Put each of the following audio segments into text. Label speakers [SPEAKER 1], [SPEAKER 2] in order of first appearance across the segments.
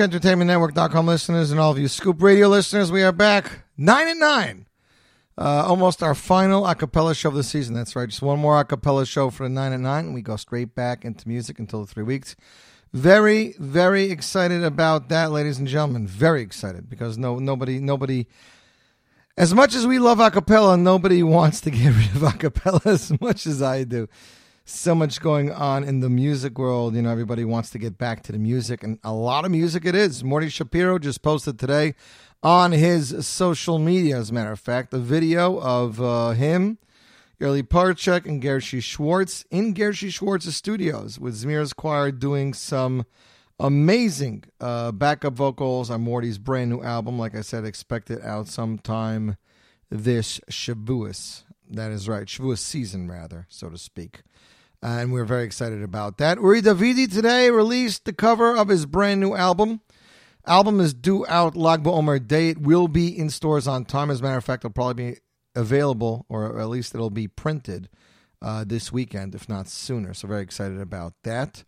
[SPEAKER 1] Evening, Jewish Entertainment Network.com listeners and all of you Scoop Radio listeners. We are back nine and nine. Uh, almost our final a cappella show of the season. That's right. Just one more a cappella show for the nine and nine. We go straight back into music until the three weeks. Very, very excited about that, ladies and gentlemen. Very excited because no nobody nobody as much as we love a cappella, nobody wants to get rid of a cappella as much as I do. So much going on in the music world. You know, everybody wants to get back to the music, and a lot of music it is. Morty Shapiro just posted today on his social media, as a matter of fact, a video of uh, him, Yerli Parchek, and Gershi Schwartz in Gershi Schwartz's studios with Zemiros Choir doing some amazing uh, backup vocals on Morty's brand new album. Like I said, expect it out sometime this Shavuos. That is right, Shavuos season, rather, so to speak. And we're very excited about that. Uri Davidi today released the cover of his brand new album. Album is due out Lag BaOmer Day. It will be in stores on time. As a matter of fact, it'll probably be available, or at least it'll be printed uh, this weekend, if not sooner. So very excited about that.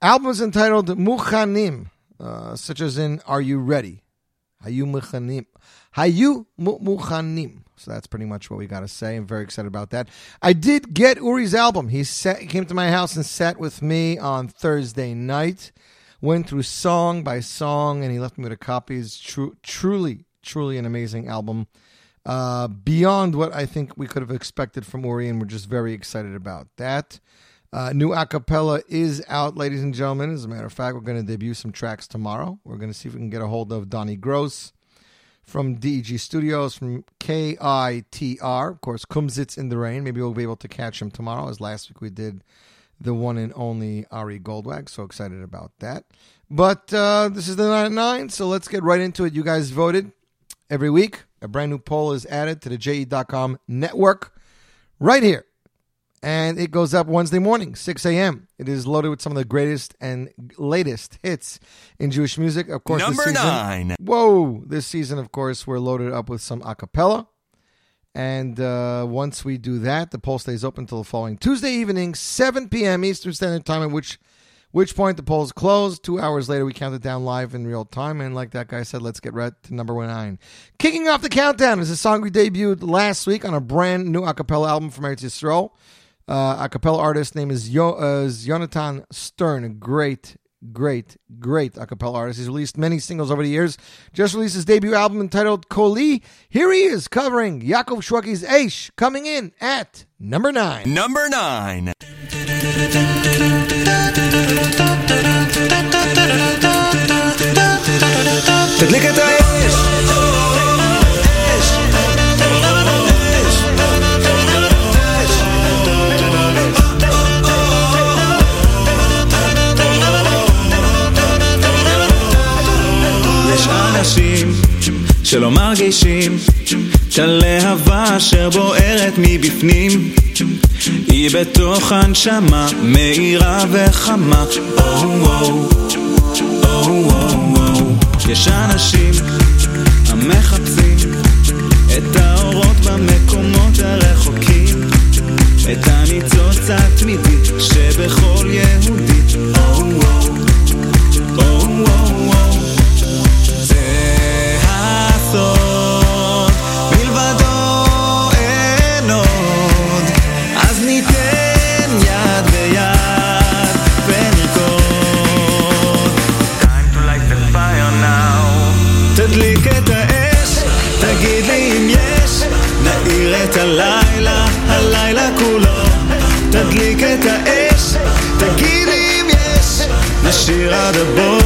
[SPEAKER 1] Album is entitled Muchanim, uh, such as in Are You Ready? Hayu Muchanim. Hayu Mu- Muchanim. So that's pretty much what we got to say. I'm very excited about that. I did get Uri's album. He, sat, came to my house and sat with me on Thursday night. Went through song by song, and he left me with a copy. It's tru- truly, truly an amazing album. Uh, beyond what I think we could have expected from Uri, and we're just very excited about that. Uh, new acapella is out, ladies and gentlemen. As a matter of fact, we're going to debut some tracks tomorrow. We're going to see if we can get a hold of Donnie Gross from DEG Studios, from KITR. Of course, Kumsitz in the Rain. Maybe we'll be able to catch him tomorrow, as last week we did the one and only Ari Goldwag. So excited about that. But uh, this is the 9 at 9, so let's get right into it. You guys voted every week. A brand new poll is added to the JE.com network right here. And it goes up Wednesday morning, 6 a.m. It is loaded with some of the greatest and latest hits in Jewish music. Of course, this
[SPEAKER 2] Number
[SPEAKER 1] season-
[SPEAKER 2] nine.
[SPEAKER 1] Whoa! This season, of course, we're loaded up with some a cappella. And uh, once we do that, the poll stays open until the following Tuesday evening, 7 p.m. Eastern Standard Time, at which which point the poll is closed. Two hours later, we count it down live in real time. And like that guy said, let's get right to number nine. Kicking off the countdown is a song we debuted last week on a brand new a cappella album from Eretz Yisrael uh, a cappella artist. Name is, Yo- uh, Jonathan Stern. Great, great, great a cappella artist. He's released many singles over the years. Just released his debut album entitled Koli. Here he is covering Yaakov Shwekey's Aish, coming in at number nine.
[SPEAKER 2] Number nine.
[SPEAKER 3] תדליק את האש
[SPEAKER 4] שלא מרגישים את הלהבה אשר בוערת מבפנים היא בתוך הנשמה מהירה וחמה. יש אנשים המחפשים את האורות במקומות הרחוקים את הניצוץ התמידי שבכל יהודי
[SPEAKER 5] תדליק את האש, תגיד אם יש, נשאיר עד הבוקר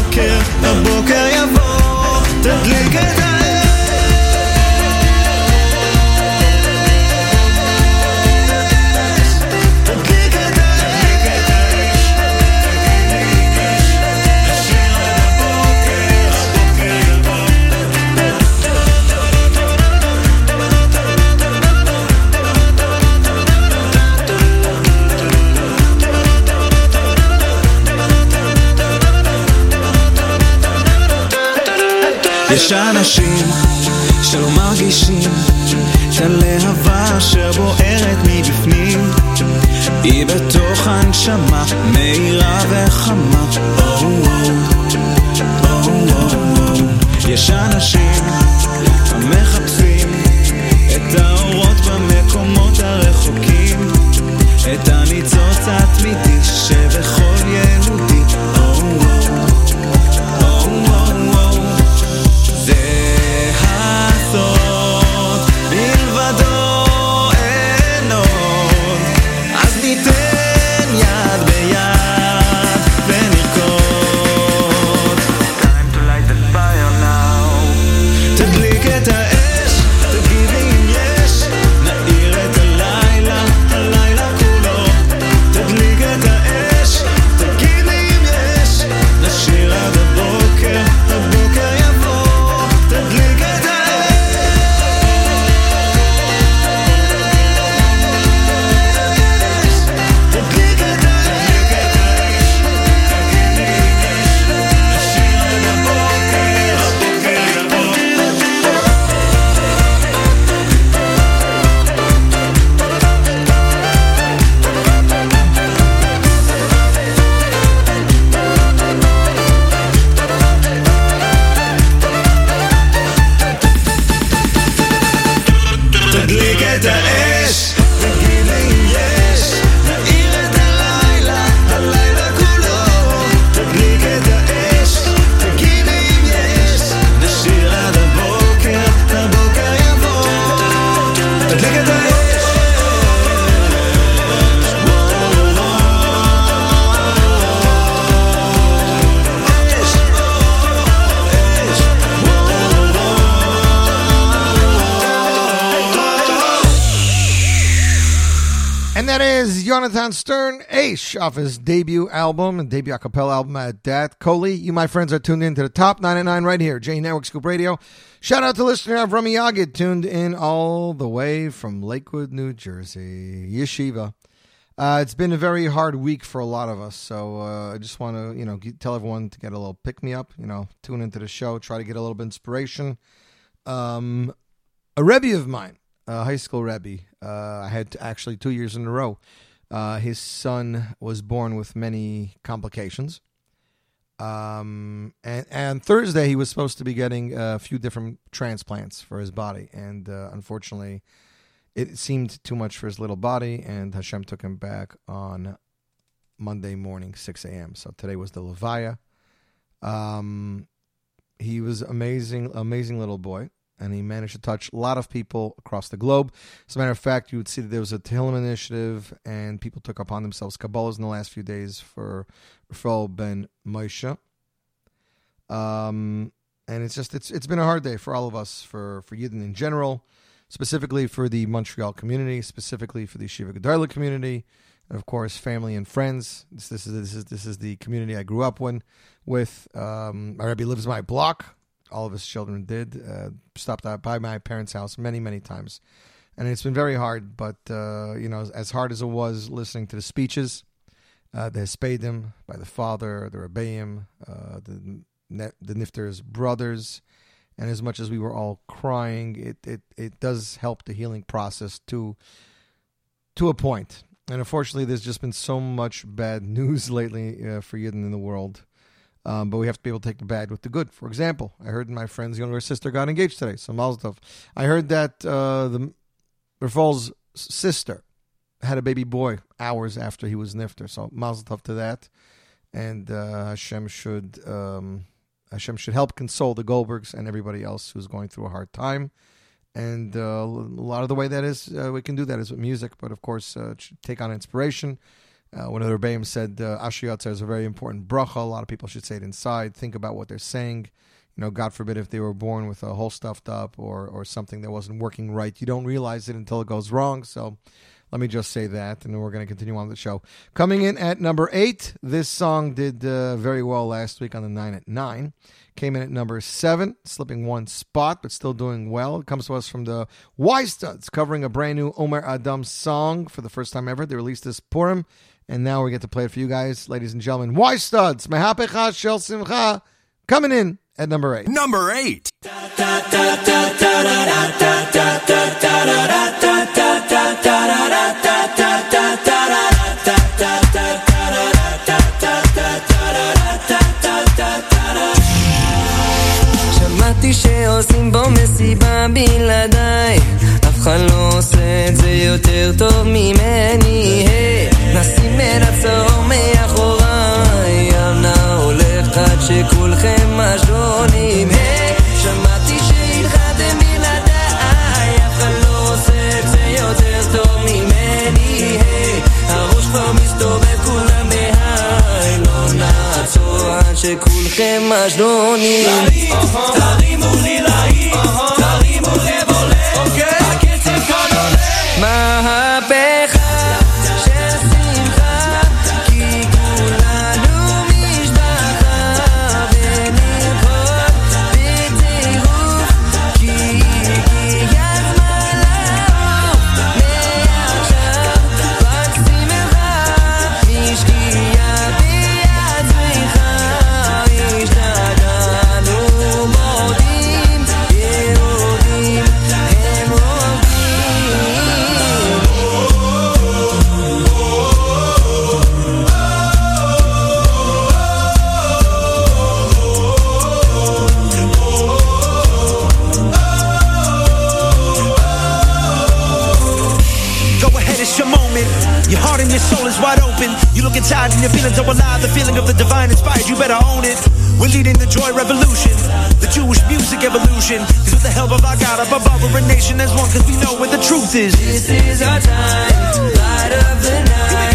[SPEAKER 1] machine. Off his debut album, and debut a cappella album at that. Koli, you, my friends, are tuned in to the top 99 right here, J Network Scoop Radio. Shout out to listener of Rami Yagid, tuned in all the way from Lakewood, New Jersey. Yeshiva. Uh, it's been a very hard week for a lot of us, so uh, I just want to, you know, tell everyone to get a little pick me up. You know, tune into the show, try to get a little bit inspiration. Um, a rebbe of mine, a high school rebbe, uh, I had actually two years in a row. Uh, his son was born with many complications. Um, and, and Thursday he was supposed to be getting a few different transplants for his body, and uh, unfortunately, it seemed too much for his little body, and Hashem took him back on Monday morning, 6 a.m. So today was the Levaya. Um, he was amazing, amazing little boy, and he managed to touch a lot of people across the globe. As a matter of fact, you would see that there was a Tehillim initiative, and people took upon themselves Kabbalahs in the last few days for Rafael ben Moshe. Um, and it's just it's it's been a hard day for all of us, for for Yidden in general, specifically for the Montreal community, specifically for the Shiva Gedarla community, and of course family and friends. This, this is this is this is the community I grew up when, with. Um, my Rebbe lives my block. All of his children did. Uh, stopped by my parents' house many many times, and it's been very hard. But uh, you know, as hard as it was listening to the speeches, uh, the Hespedim by the father, the Rebbeim, uh, the the Nifter's brothers, and as much as we were all crying, it, it, it does help the healing process to to a point. And unfortunately, there's just been so much bad news lately uh, for Yidden in the world. Um, but we have to be able to take the bad with the good. For example, I heard my friend's younger sister got engaged today, so Mazel Tov. I heard that uh, the Rafal's sister had a baby boy hours after he was nifter, so Mazel Tov to that. And uh, Hashem should um, Hashem should help console the Goldbergs and everybody else who's going through a hard time. and uh, a lot of the way that is, uh, we can do that is with music, but of course, uh, take on inspiration. Uh, one of the Rebbeim said, uh, Asher Yatzar is a very important bracha. A lot of people should say it inside. Think about what they're saying. You know, God forbid if they were born with a hole stuffed up or, or something that wasn't working right. You don't realize it until it goes wrong. So let me just say that, and then we're going to continue on the show. Coming in at number eight, this song did uh, very well last week on the nine at nine. Came in at number seven, slipping one spot, but still doing well. It comes to us from the Y Studs, covering a brand new Omer Adam song for the first time ever. They released this Purim, and now we get to play it for you guys, ladies and gentlemen. Y Studs? Mehapecha shel simcha coming in at number eight.
[SPEAKER 6] Number eight.
[SPEAKER 7] שעושים בו מסיבה בלעדיי אחד לא עושה את זה יותר טוב ממני. היי, נשים את הצהור מאחוריי אנה הולך עד שכולכם משונים היי, שמעתי שהלכתם בלעדיי אף אחד לא עושה את זה יותר טוב ממני. היי, הראש כבר מסתובב כולם בהיי לא נעצור עד שכולכם משדונים תרימו לי להיט,
[SPEAKER 8] Inside and your feelings are alive. The feeling of the divine inspired, you better own it. We're leading the joy revolution, the Jewish music evolution. Cause with the help of our God, above, we're a nation as one. Cause we know where the truth is.
[SPEAKER 7] This is our time, light of the night.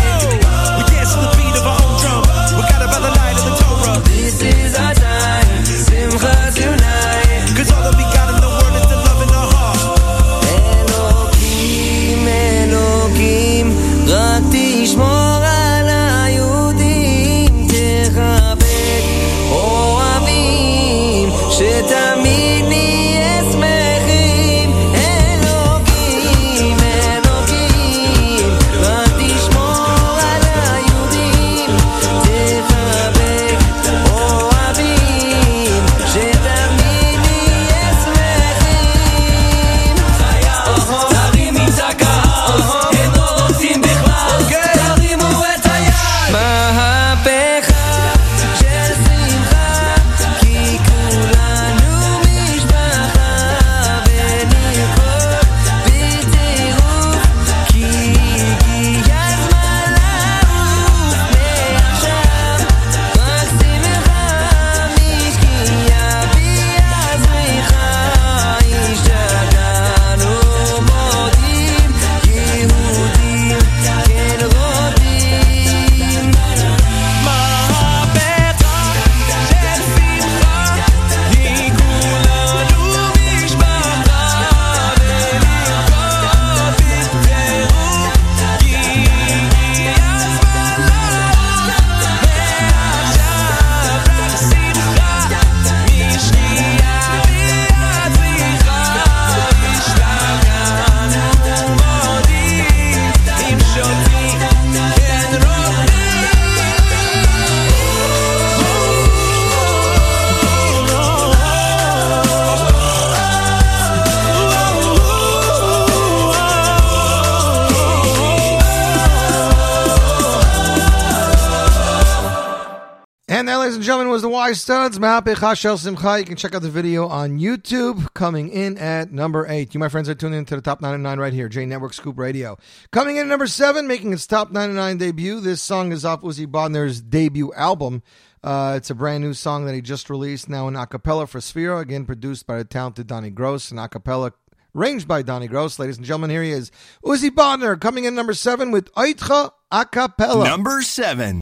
[SPEAKER 1] Gentlemen, was the Studs, Mehapecha Shel Simcha. You can check out the video on YouTube. Coming in at number eight. You, my friends, are tuning into the top 99 right here, J Network Scoop Radio. Coming in at number seven, making its top 99 debut. This song is off Uzi Bodner's debut album. Uh, it's a brand new song that he just released now in acapella for Sefira, again produced by the talented Donnie Gross, an acapella arranged by Donnie Gross. Ladies and gentlemen, here he is, Uzi Bodner, coming in number seven with Oitcha a cappella.
[SPEAKER 7] Number seven.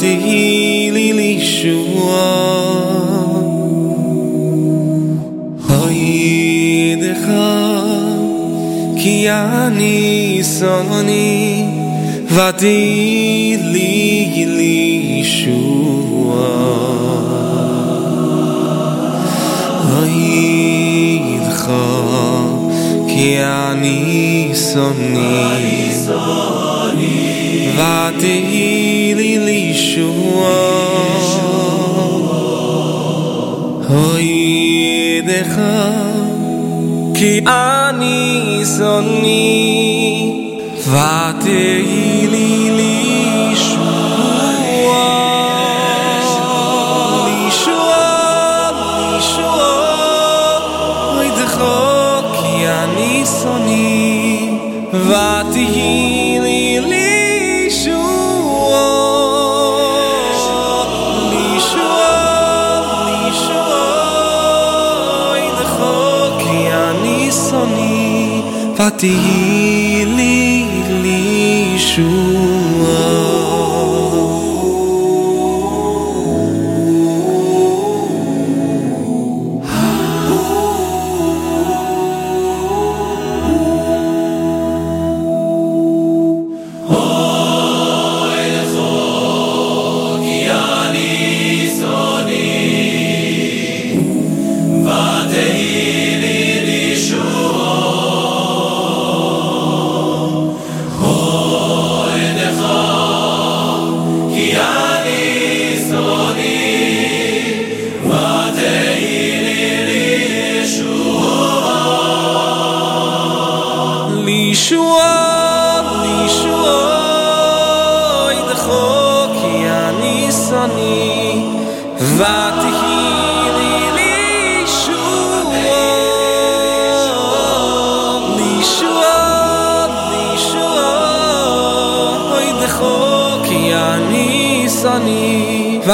[SPEAKER 9] di he le li shuwa hayd kha ki ani sonni va di li li shuwa hayd kha ki ani sonni va di לישוע הוי ידך כי אני זוני ותהי 我第一粒你
[SPEAKER 1] 数。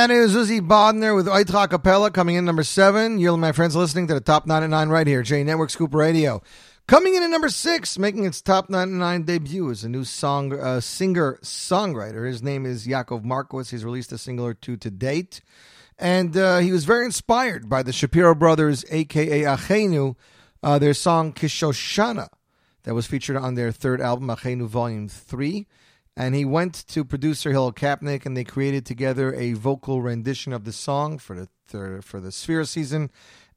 [SPEAKER 1] that is Uzi Bodner with Oitcha Capella coming in number seven. You're my friends listening to the top 99 right here, J Network Scoop Radio. Coming in at number six, making its top 99 debut, is a new song uh, singer songwriter. His name is Yaakov Markowitz. He's released a single or two to date. And uh, he was very inspired by the Shapiro brothers, aka Achenu, uh, their song Kishoshana, that was featured on their third album, Achenu Volume 3. And he went to producer Hill Kapnick, and they created together a vocal rendition of the song for the for, for the Sefira season.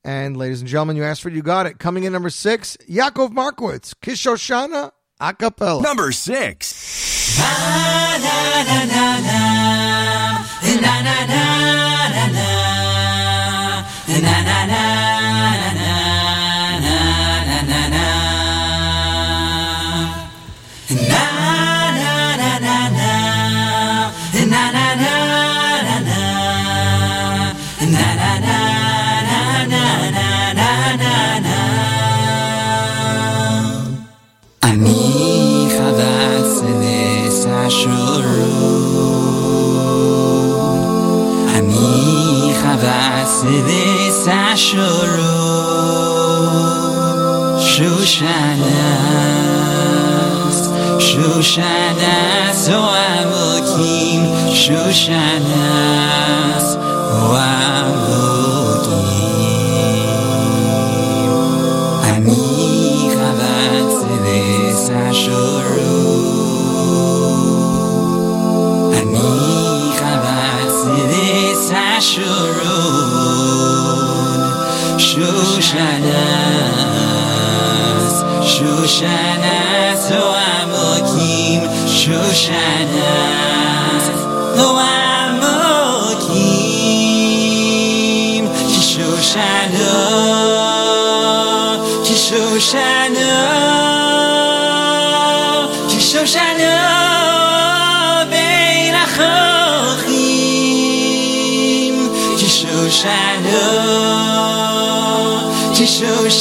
[SPEAKER 1] And ladies and gentlemen, you asked for it, you got it. Coming in number six, Yaakov Markowitz, Kishoshana a cappella.
[SPEAKER 7] Number six.
[SPEAKER 10] Na, na, na, na, na. Na, na, na, na, na. Na, na, na. سيدي عشرون شوشاناس شوشاناس وابوكين شوشاناس
[SPEAKER 7] وابوكين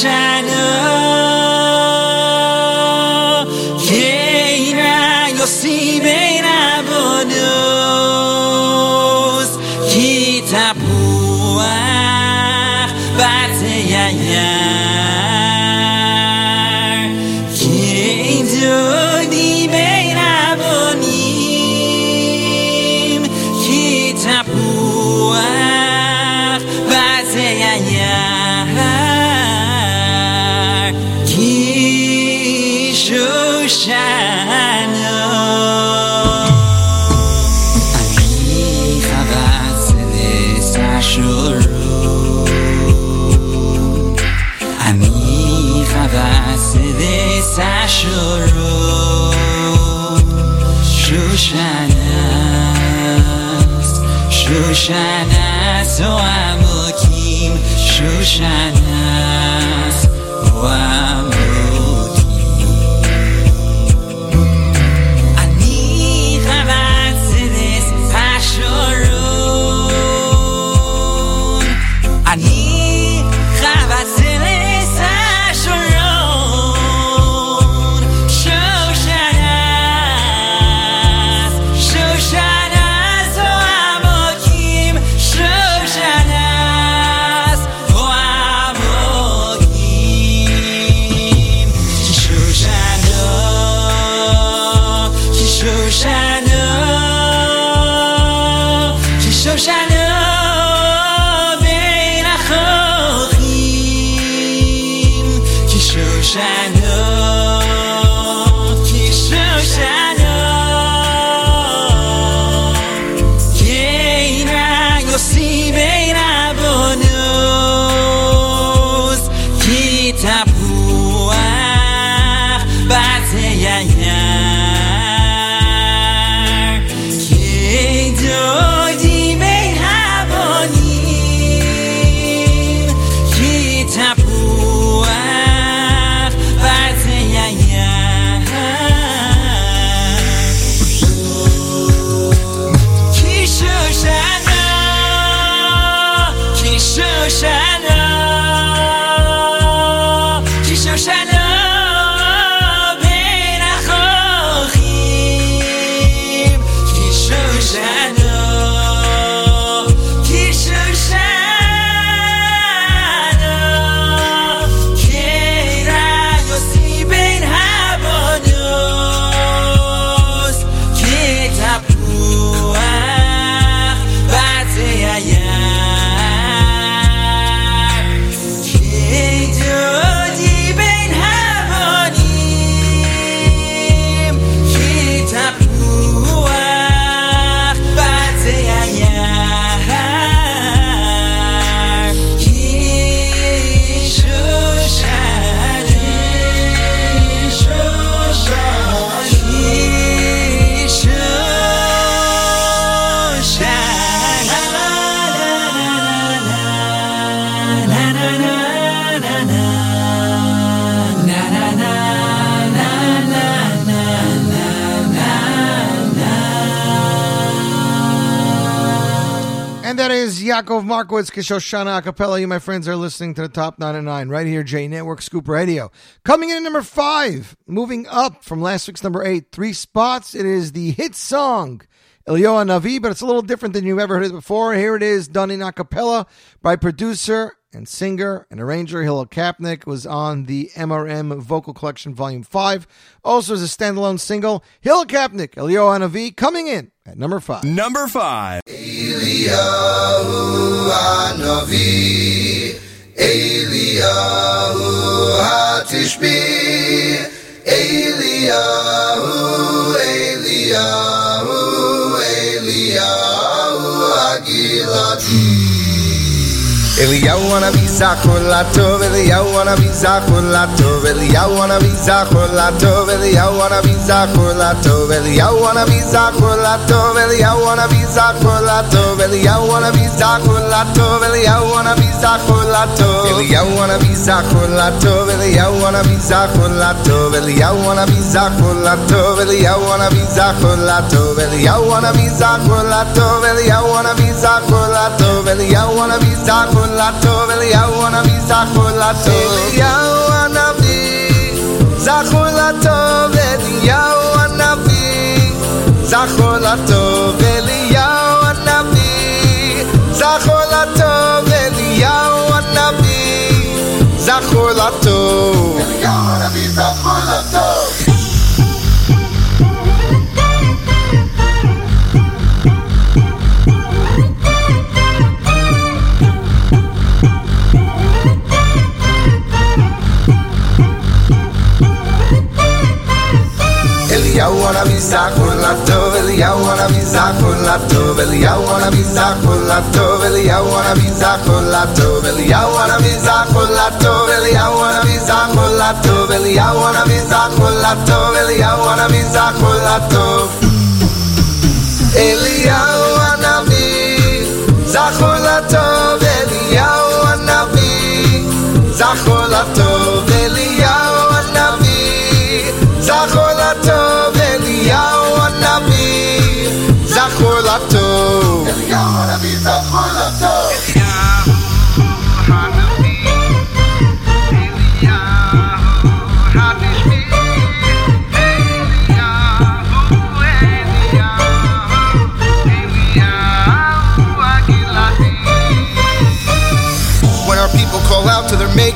[SPEAKER 7] sunshine. shining Yaakov Markowitz, Kishoshana Acapella. You, my friends, are listening to the Top 9-9 right here, J Network Scoop Radio. Coming in at number five, moving up from last week's number eight, three spots. It is the hit song
[SPEAKER 1] Eliyahu Hanavi, but it's a little different than you've ever heard it before. Here it is, done in a cappella by producer and singer and arranger Hillel Kapnick. Was on the MRM Vocal Collection Volume 5. Also as a standalone single, Hillel Kapnick, Eliyahu Hanavi, coming in at number 5.
[SPEAKER 2] Number 5.
[SPEAKER 5] Eliyahu Hanavi, Eliyahu Hatishbi, Eliyahu, Eliyahu, Aquila. Mm. Eliyahu wanna be zachor latov, Eliyahu wanna be zachor latov, Eliyahu wanna be zachor latov, Eliyahu wanna be zachor latov, Eliyahu wanna be zachor latov, Eliyahu wanna be zachor latov, Eliyahu wanna be zachor latov, Eliyahu wanna be zachor latov, Eliyahu wanna be zachor latov, Eliyahu wanna be zachor latov, Eliyahu wanna be zachor latov, Eliyahu wanna be zachor כל הטוב, אליהו הנביא זכו לטוב. אליהו הנביא זכו לטוב, אליהו הנביא זכו לטוב, אליהו הנביא זכו לטוב, אליהו הנביא זכו לטוב. אליהו הנביא זכו zakhul atov el ya wanna be zakhul atov el ya wanna be zakhul atov el ya wanna be zakhul atov el ya wanna be zakhul atov el ya wanna be zakhul atov el ya wanna be zakhul atov el ya wanna be zakhul atov Eliyahu Hanavi Zachol Atov Eliyahu Hanavi Zachol Atov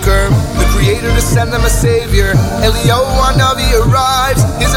[SPEAKER 5] maker, the creator to send them a savior, Eliyahu Hanavi arrives. His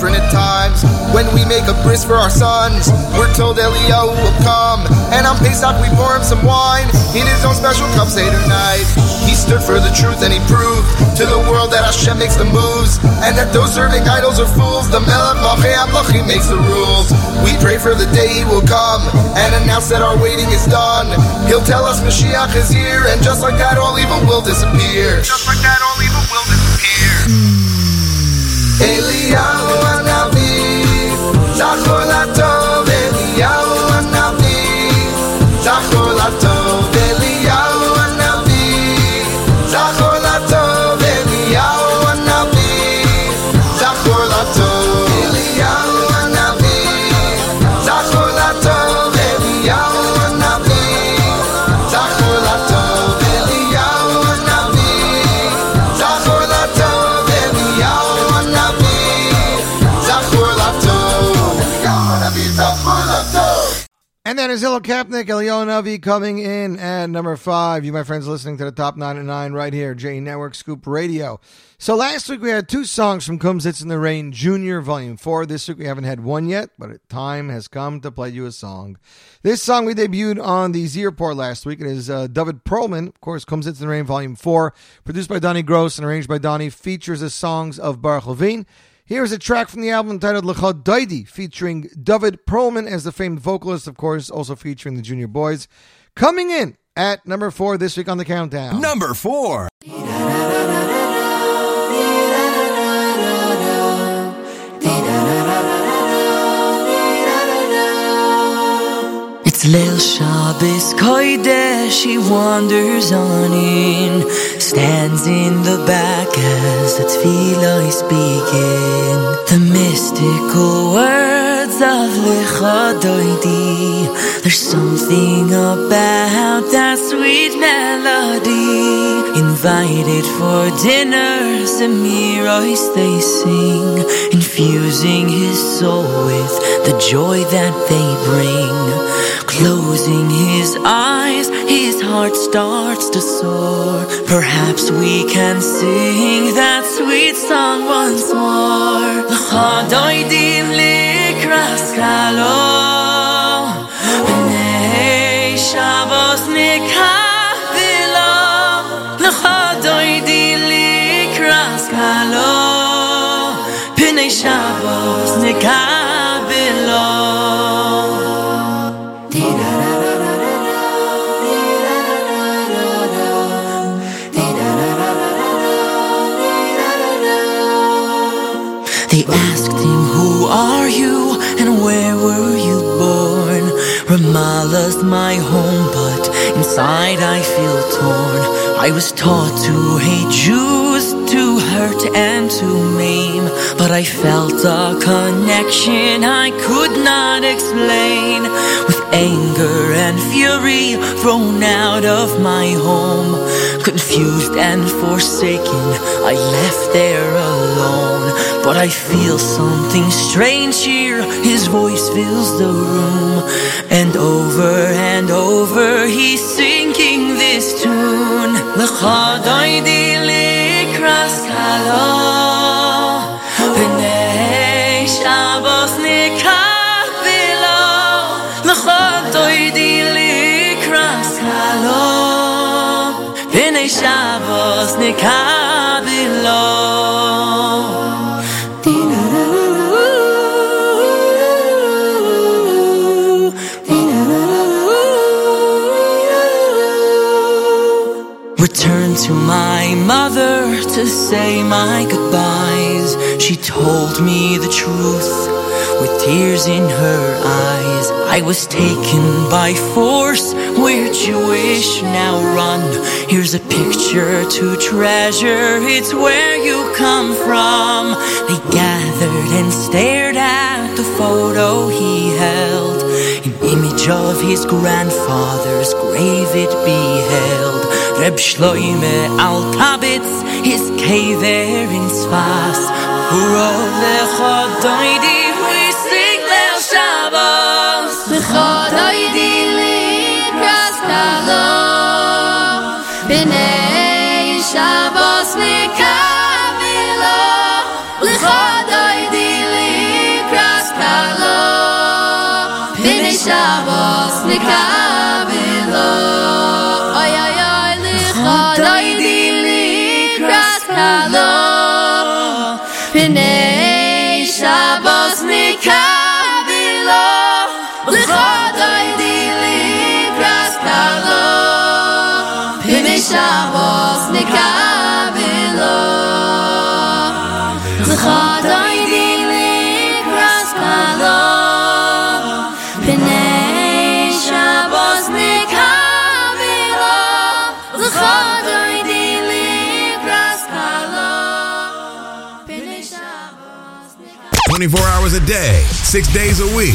[SPEAKER 5] different at times. When we make a bris for our sons, we're told Eliyahu will come. And on Pesach we pour him some wine in his own special cup Seder night. He stood for the truth and he proved to the world that Hashem makes the moves and that those serving idols are fools. The Melech Malchei Amlachim makes the rules. We pray for the day he will come and announce that our waiting is done. He'll tell us Mashiach is here, and just like that, all evil will disappear. Just like that, all evil will disappear. Eliyahu Anavi,
[SPEAKER 1] John Molato. Is Hillel Kapnick, Elio Navi coming in at number five. You, my friends, listening to the top nine and nine right here, J Network Scoop Radio. So last week we had two songs from Kumsitz in the Rain Junior Volume 4. This week we haven't had one yet, but time has come to play you a song. This song we debuted on the Z Report last week. It is uh, David Perlman, of course, Kumsitz in the Rain Volume 4, produced by Donnie Gross and arranged by Donnie, features the songs of Baruch Levine. Here's a track from the album entitled Lechad Daidi, featuring David Perlman as the famed vocalist, of course, also featuring the Junior Boys. Coming in at number four this week on the countdown.
[SPEAKER 2] Number 4.
[SPEAKER 7] It's Leil Shabbos Kodesh, he wanders on in, stands in the back as the tefillah is speaking. The mystical words of Lechadoidi, there's something about that sweet melody. Invited for dinner, Semiros they sing, infusing his soul with the joy that they bring. Closing his eyes, his heart starts to soar. Perhaps we can sing that sweet song once more. L'chadoidim likras kalo, b'nei Shabbos nikavilo. L'chadoidim likras kalo, b'nei Shabbos Ramallah's my home, but inside I feel torn. I was taught to hate Jews, to hurt and to maim, but I felt a connection I could not explain. With anger and fury thrown out of my home, confused and forsaken, I left there alone. But I feel something strange here. His voice fills the room, and over and over he's singing this tune. Shabbos nikavilo. To my mother to say my goodbyes. She told me the truth with tears in her eyes. I was taken by force. Where'd you wish? now run. Here's a picture to treasure. It's where you come from. They gathered and stared at the photo he held. An image of his grandfather's grave it beheld. Reb Shloime Alkabitz, his cave there in Sfas. Urov lechodoidi,
[SPEAKER 6] 24 hours a day, six days a week.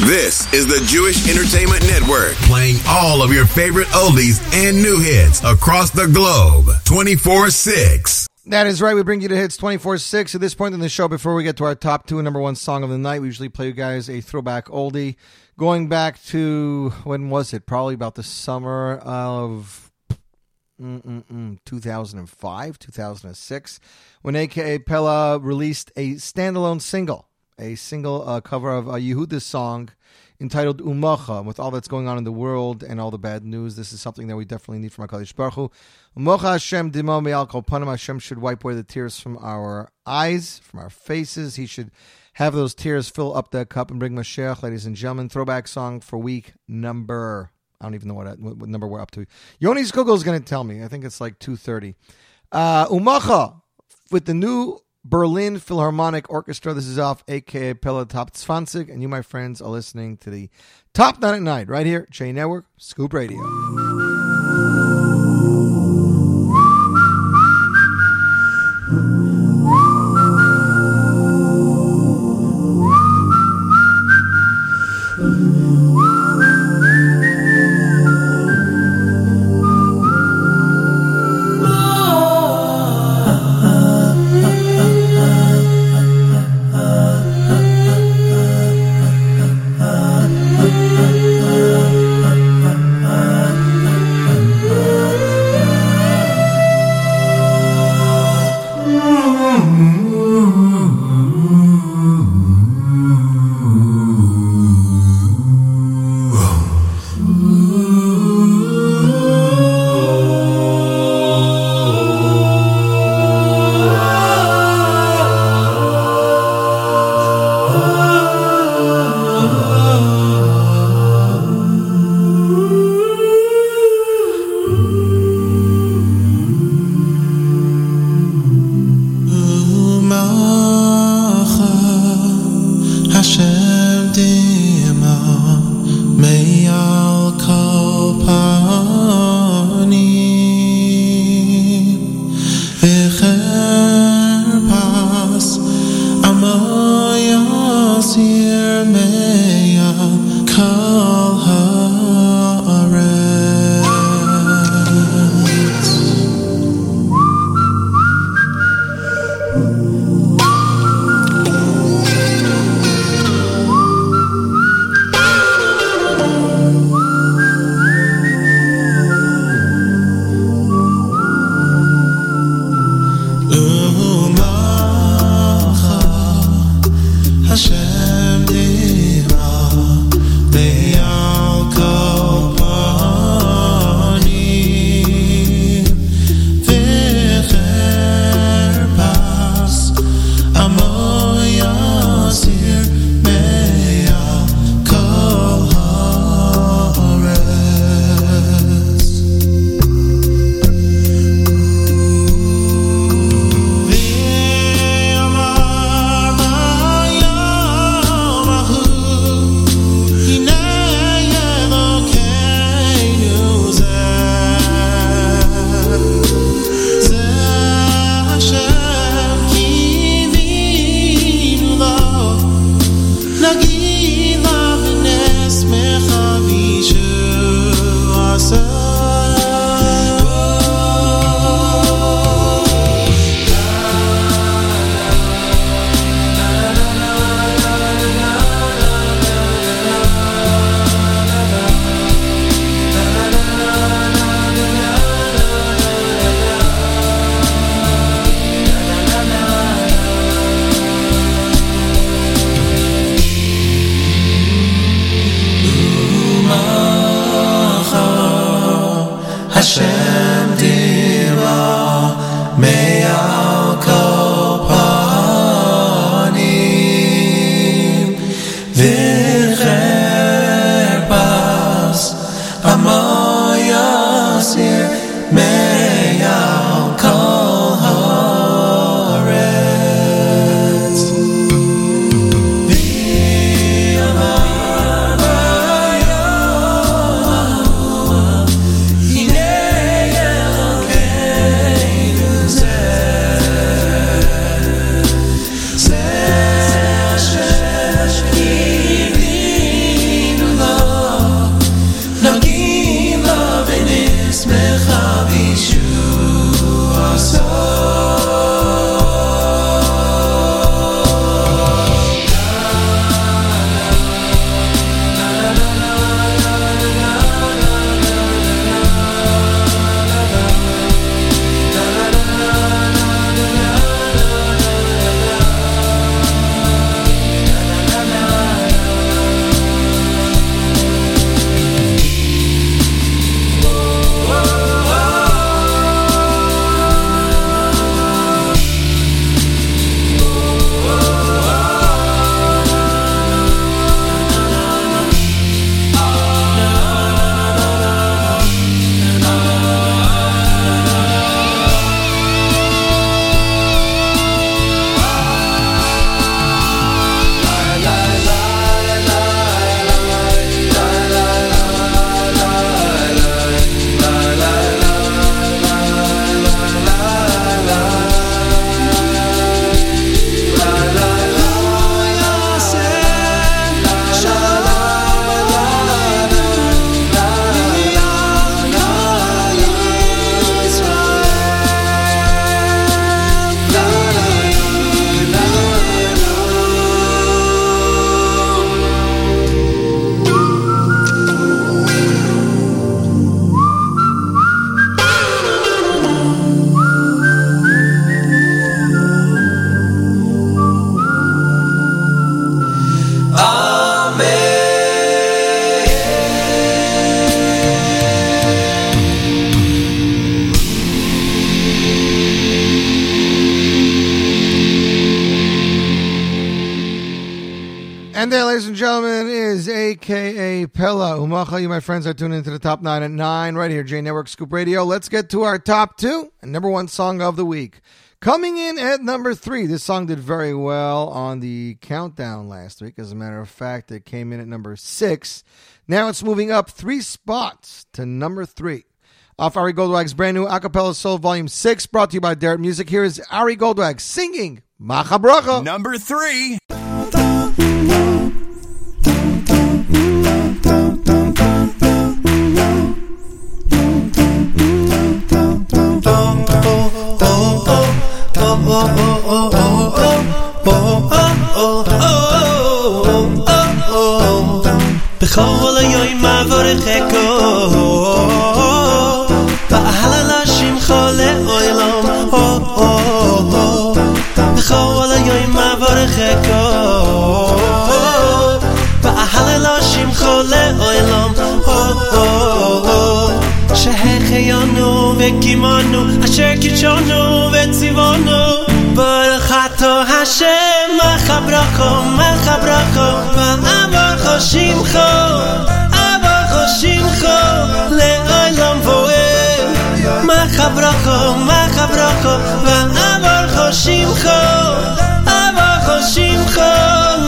[SPEAKER 6] This is the Jewish Entertainment Network, playing all of your favorite oldies and new hits across the globe 24 6.
[SPEAKER 1] That is right. We bring you the hits 24 6. At this point in the show, before we get to our top two and number one song of the night, we usually play you guys a throwback oldie. Going back to, when was it? Probably about the summer of mm-mm-mm, 2005, 2006, when AKA Pella released a standalone single, a single uh, cover of a Yehuda's song entitled Umacha. With all that's going on in the world and all the bad news, this is something that we definitely need from HaKadosh Baruch Hu. Umacha Hashem dimo me'al kol panim. Hashem should wipe away the tears from our eyes, from our faces. He should have those tears fill up that cup and bring Mashiach, ladies and gentlemen. Throwback song for week number I don't even know what, what, what number we're up to. Yoni's Google is going to tell me. I think it's like 230. Uh, Umacha with the new Berlin Philharmonic Orchestra. This is off aka Pella Top 20. And you, my friends, are listening to the Top 9 at Night right here, J Network, Scoop Radio.
[SPEAKER 11] mm-hmm.
[SPEAKER 1] And there, ladies and gentlemen, is AKA Pella. Umacha, you, my friends, are tuning into the top nine at nine right here, J Network Scoop Radio. Let's get to our top two and number one song of the week. Coming in at number three, this song did very well on the countdown last week. As a matter of fact, it came in at number six. Now it's moving up three spots to number three. Off Ari Goldwag's brand new Acapella Soul Volume 6, brought to you by Derek Music. Here is Ari Goldwag singing Macha Bracha.
[SPEAKER 2] Number three.
[SPEAKER 11] בכל היום מברככו ואהל לשמחו לעולם בכל היום מברככו ואהל לשמחו לעולם שהחיינו וקימנו אשר קידשנו וציוונו ברכתו השם מחברךו מחברךו ואברכו שמחו אברכו שמחו לעולם ועד מחברךו מחברךו ואברכו שמחו אברכו שמחו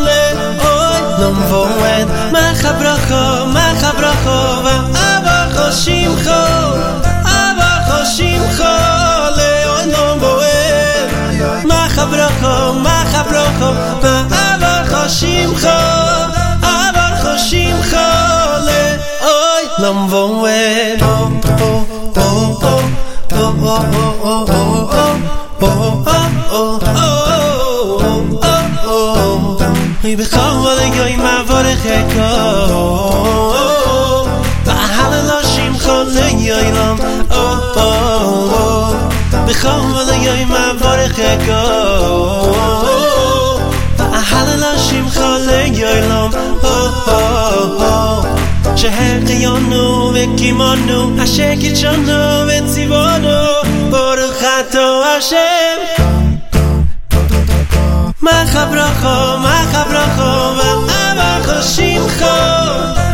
[SPEAKER 11] לעולם ועד מחברךו מחברךו ואברכו שמחו אברכו מחברךו מחברךו ואברכו שמחו אברכו שמחו לעולם می‌خوام ولای من وارخ و احل لاشیم خاله یایلام چه قیانو و کیمانو عشقی چانو و تیوانو برو خطا عشق من خبر خو ما خبر خو و اول خوشیم خو.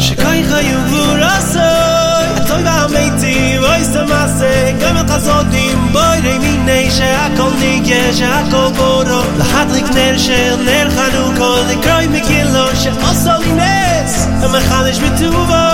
[SPEAKER 11] שכוי חיו ורסוי הטוי והמתי ואיס המעשה גם החזודים בואי רמיני שהכל ניגה שהכל בורו להדליק נר של נר חנוכו לקרוי מגילו שעושו לי נס המחדש בטובו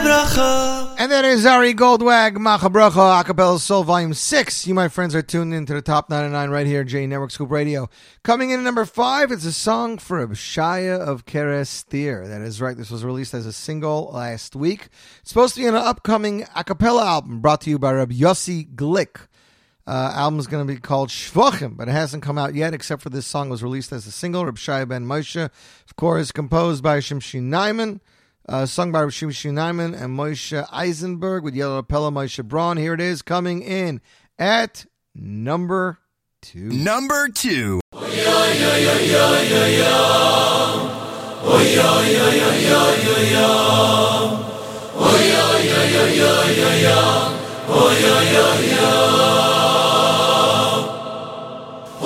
[SPEAKER 11] brocho.
[SPEAKER 1] And that is Ari Goldwag, Macha Bracha, Acapella Soul Volume 6. You, my friends, are tuned into the top 99 right here, J Network Scoop Radio. Coming in at number 5, it's a song for Abshaya of Kerestir. That is right, this was released as a single last week. It's supposed to be an upcoming acapella album brought to you by Reb Yossi Glick. Uh, album's going to be called Shvachim, but it hasn't come out yet, except for this song was released as a single. Reb Shai Ben Moshe, of course, composed by Shimshi Naiman, uh, sung by Shimshi Naiman and Moshe Eisenberg with Yellow Pella Moshe Braun. Here it is, coming in at number two.
[SPEAKER 2] Number two.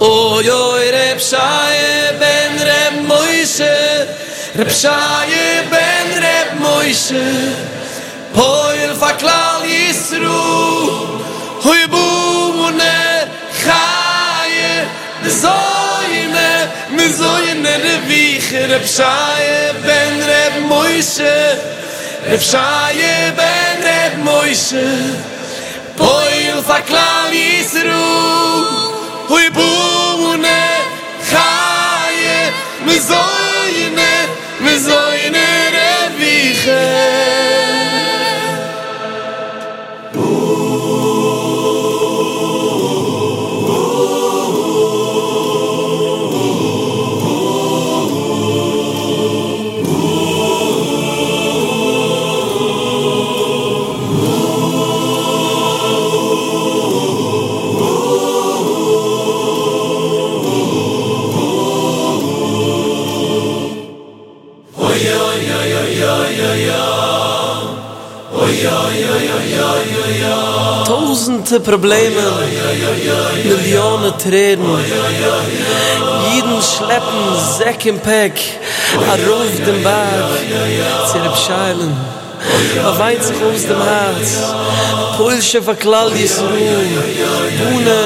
[SPEAKER 9] Oy oy rep shaye ben rep moise rep shaye ben rep moise poil faklal yisru Reb Shaye ben Reb Moise Reb Shaye ben Reb Moise Poil faklal Yisru. Hoi bune Chaye. Mizoyne Mizoyne Reb Yichel. Tausende Probleme, Millionen Tränen. Jeden schleppen Säck im Päck, a ruf den Berg, zirb scheilen. A weint sich aus dem Herz, Pulsche verklall die Ruh, Bune,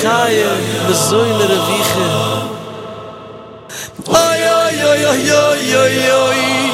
[SPEAKER 9] Chaie, besäunere Wieche. Oi, oi, oi, oi, oi, oi, oi.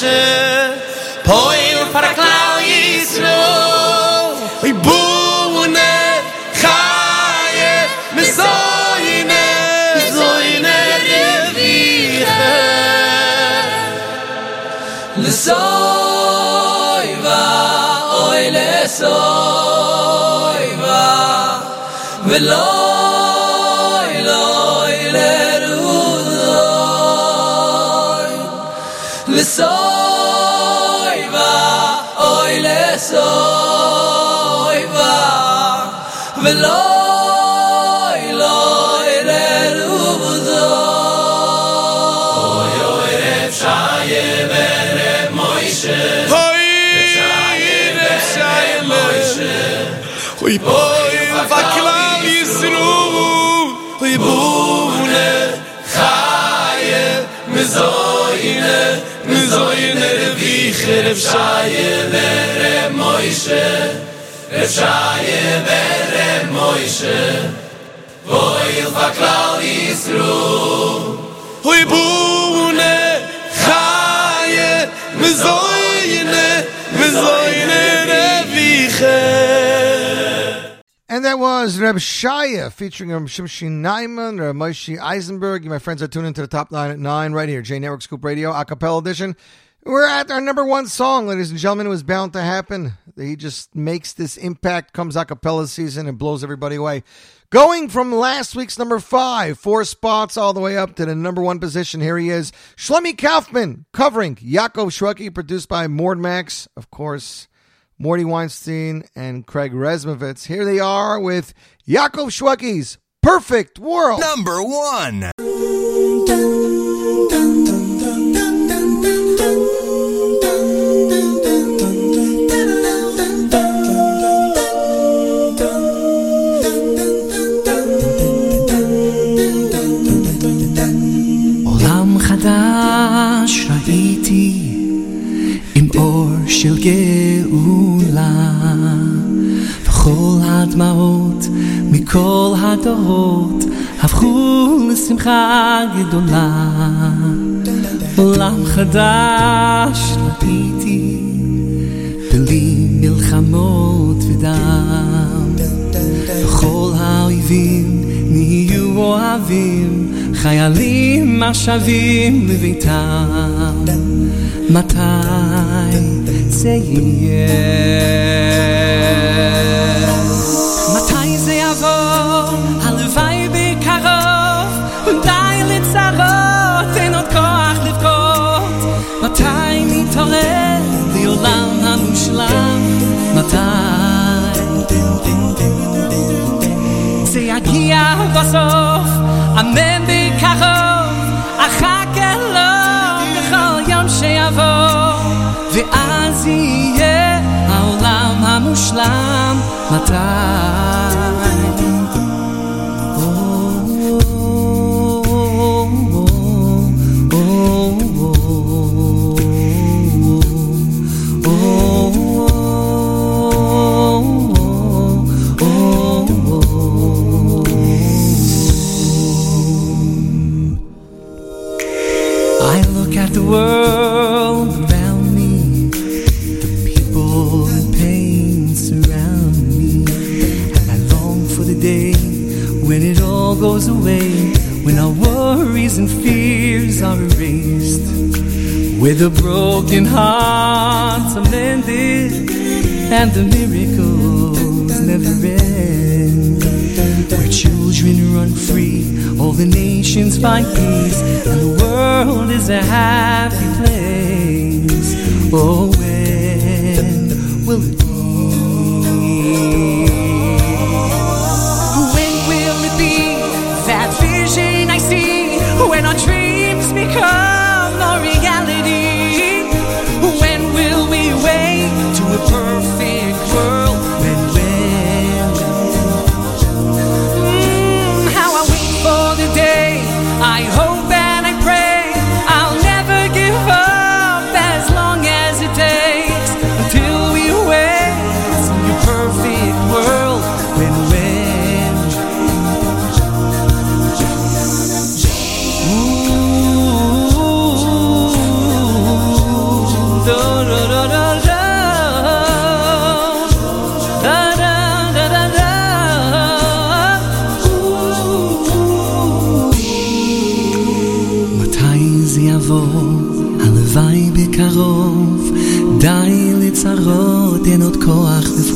[SPEAKER 11] Moshe Poil par klau Yisro
[SPEAKER 9] Oy
[SPEAKER 11] bu ne
[SPEAKER 7] Chaye Me zoyne zoyne Me zoyne zoyva Oy le zoyva Ve לסויבה, אוי לסויבה,
[SPEAKER 11] ולא... Reb Moishe Reb Moishe Hoy, Vaklau Yisru Bune Chaye Mezoyne Mezoyne Reviche
[SPEAKER 1] And that was Reb Shaya featuring Reb Shimshi Naiman, Reb Moshe Eisenberg. You, my friends, are tuning into the top nine at nine right here, J Network Scoop Radio, a cappella edition. We're at our number one song, ladies and gentlemen. It was bound to happen. He just makes this impact, comes a cappella season, and blows everybody away. Going from last week's number five, four spots all the way up to the number one position. Here he is, Shlomi Kaufman, covering Yaakov Shwekey, produced by Mord Max, of course, Morty Weinstein and Craig Resmovitz. Here they are with Yaakov Shwekey's Perfect World.
[SPEAKER 2] Number one.
[SPEAKER 12] Dun, dun, dun. אור של גאולה וכל הדמעות מכל הדורות הפכו לשמחה גדולה. עולם חדש ראיתי בלי מלחמות ודם. וכל האויבים נהיו אוהבים חיילים השבים לביתם מתי זה יהיה? מתי זה יבוא? הלוואי בקרוב די לצרות אין עוד כוח לבכות מתי נתעורר לעולם המושלם? מתי? זה יגיע בסוף, העולם מתי? The broken hearts are mended, and the miracles never end, where children run free, all the nations find peace, and the world is a happy place. Oh,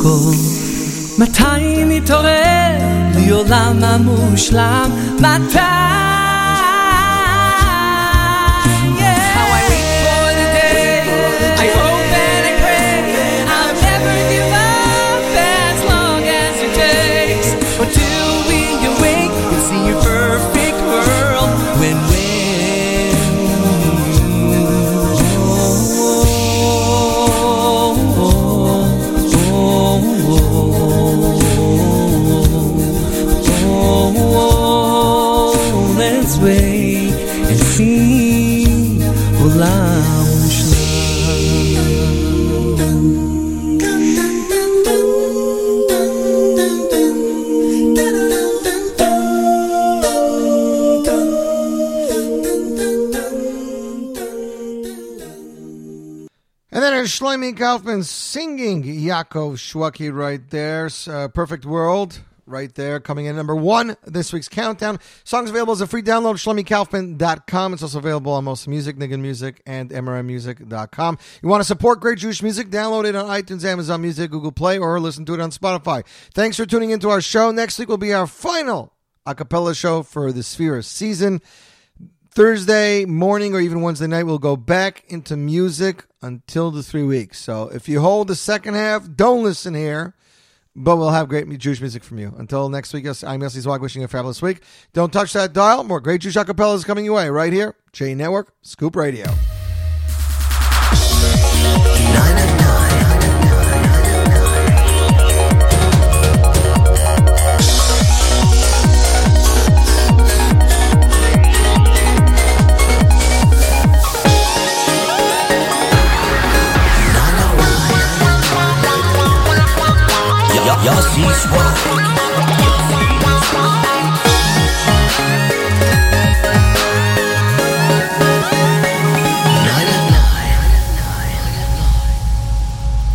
[SPEAKER 12] לזכור מתי נתעורר? לי עולם
[SPEAKER 1] המושלם. מתי? Shlomi Kaufman singing Yaakov Shwekey right there. Uh, Perfect World right there, coming in number one this week's countdown. Songs available as a free download, ShlomiKaufman.com. It's also available on Mostly Music, Nigun Music, and MRMmusic.com. You want to support great Jewish music? Download it on iTunes, Amazon Music, Google Play, or listen to it on Spotify. Thanks for tuning into our show. Next week will be our final a cappella show for the Sefira season. Thursday morning or even Wednesday night, we'll go back into music until the three weeks. So if you hold the second half, don't listen here, but we'll have great Jewish music from you. Until next week, I'm Yossi Zwag wishing you a fabulous week. Don't touch that dial. More great Jewish acapellas coming your way right here. J Network, Scoop Radio.